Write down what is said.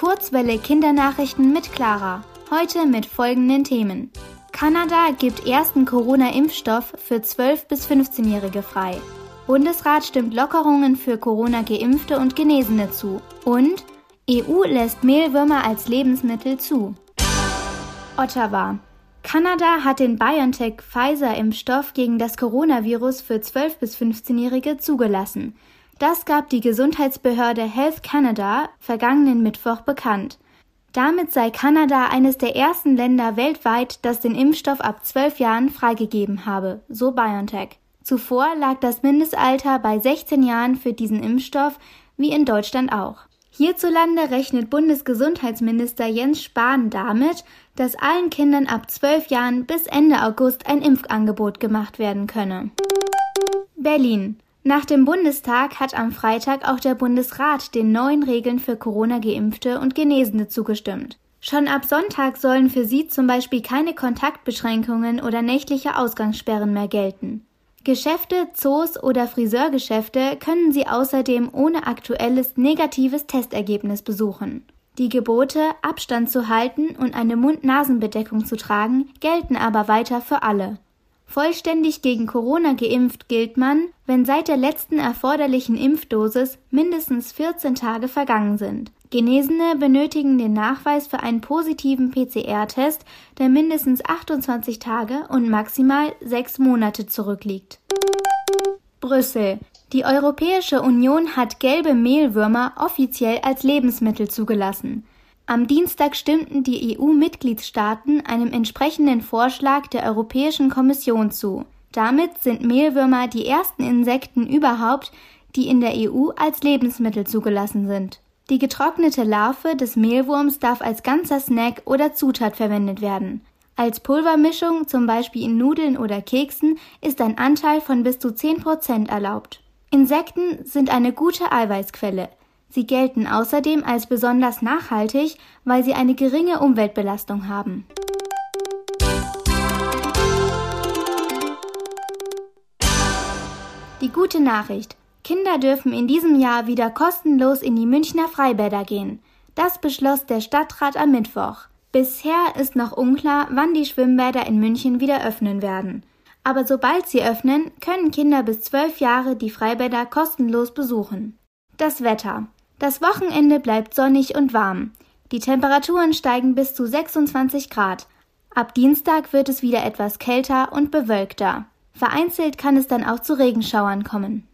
Kurzwelle Kindernachrichten mit Clara. Heute mit folgenden Themen. Kanada gibt ersten Corona-Impfstoff für 12- bis 15-Jährige frei. Bundesrat stimmt Lockerungen für Corona-Geimpfte und Genesene zu. Und EU lässt Mehlwürmer als Lebensmittel zu. Ottawa. Kanada hat den BioNTech-Pfizer-Impfstoff gegen das Coronavirus für 12- bis 15-Jährige zugelassen. Das gab die Gesundheitsbehörde Health Canada vergangenen Mittwoch bekannt. Damit sei Kanada eines der ersten Länder weltweit, das den Impfstoff ab 12 Jahren freigegeben habe, so BioNTech. Zuvor lag das Mindestalter bei 16 Jahren für diesen Impfstoff, wie in Deutschland auch. Hierzulande rechnet Bundesgesundheitsminister Jens Spahn damit, dass allen Kindern ab 12 Jahren bis Ende August ein Impfangebot gemacht werden könne. Berlin. Nach dem Bundestag hat am Freitag auch der Bundesrat den neuen Regeln für Corona-Geimpfte und Genesene zugestimmt. Schon ab Sonntag sollen für sie zum Beispiel keine Kontaktbeschränkungen oder nächtliche Ausgangssperren mehr gelten. Geschäfte, Zoos oder Friseurgeschäfte können sie außerdem ohne aktuelles negatives Testergebnis besuchen. Die Gebote, Abstand zu halten und eine Mund-Nasen-Bedeckung zu tragen, gelten aber weiter für alle. Vollständig gegen Corona geimpft gilt man, wenn seit der letzten erforderlichen Impfdosis mindestens 14 Tage vergangen sind. Genesene benötigen den Nachweis für einen positiven PCR-Test, der mindestens 28 Tage und maximal sechs Monate zurückliegt. Brüssel. Die Europäische Union hat gelbe Mehlwürmer offiziell als Lebensmittel zugelassen. Am Dienstag stimmten die EU-Mitgliedstaaten einem entsprechenden Vorschlag der Europäischen Kommission zu. Damit sind Mehlwürmer die ersten Insekten überhaupt, die in der EU als Lebensmittel zugelassen sind. Die getrocknete Larve des Mehlwurms darf als ganzer Snack oder Zutat verwendet werden. Als Pulvermischung, zum Beispiel in Nudeln oder Keksen, ist ein Anteil von bis zu 10% erlaubt. Insekten sind eine gute Eiweißquelle. Sie gelten außerdem als besonders nachhaltig, weil sie eine geringe Umweltbelastung haben. Die gute Nachricht. Kinder dürfen in diesem Jahr wieder kostenlos in die Münchner Freibäder gehen. Das beschloss der Stadtrat am Mittwoch. Bisher ist noch unklar, wann die Schwimmbäder in München wieder öffnen werden. Aber sobald sie öffnen, können Kinder bis zwölf Jahre die Freibäder kostenlos besuchen. Das Wetter. Das Wochenende bleibt sonnig und warm. Die Temperaturen steigen bis zu 26 Grad. Ab Dienstag wird es wieder etwas kälter und bewölkter. Vereinzelt kann es dann auch zu Regenschauern kommen.